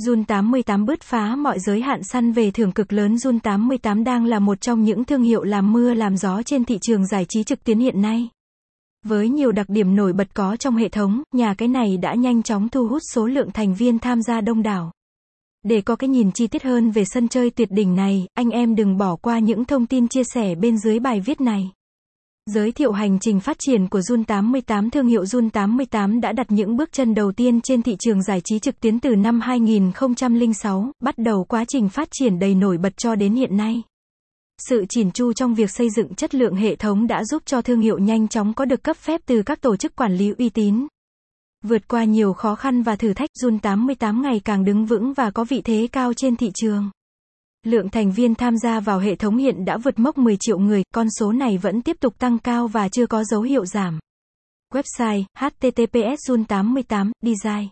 Jun 88 bứt phá mọi giới hạn săn về thưởng cực lớn Jun 88 đang là một trong những thương hiệu làm mưa làm gió trên thị trường giải trí trực tuyến hiện nay. Với nhiều đặc điểm nổi bật có trong hệ thống, nhà cái này đã nhanh chóng thu hút số lượng thành viên tham gia đông đảo. Để có cái nhìn chi tiết hơn về sân chơi tuyệt đỉnh này, anh em đừng bỏ qua những thông tin chia sẻ bên dưới bài viết này. Giới thiệu hành trình phát triển của Jun 88 Thương hiệu Jun 88 đã đặt những bước chân đầu tiên trên thị trường giải trí trực tuyến từ năm 2006, bắt đầu quá trình phát triển đầy nổi bật cho đến hiện nay. Sự chỉn chu trong việc xây dựng chất lượng hệ thống đã giúp cho thương hiệu nhanh chóng có được cấp phép từ các tổ chức quản lý uy tín. Vượt qua nhiều khó khăn và thử thách, Jun 88 ngày càng đứng vững và có vị thế cao trên thị trường. Lượng thành viên tham gia vào hệ thống hiện đã vượt mốc 10 triệu người, con số này vẫn tiếp tục tăng cao và chưa có dấu hiệu giảm. Website https jun 88 design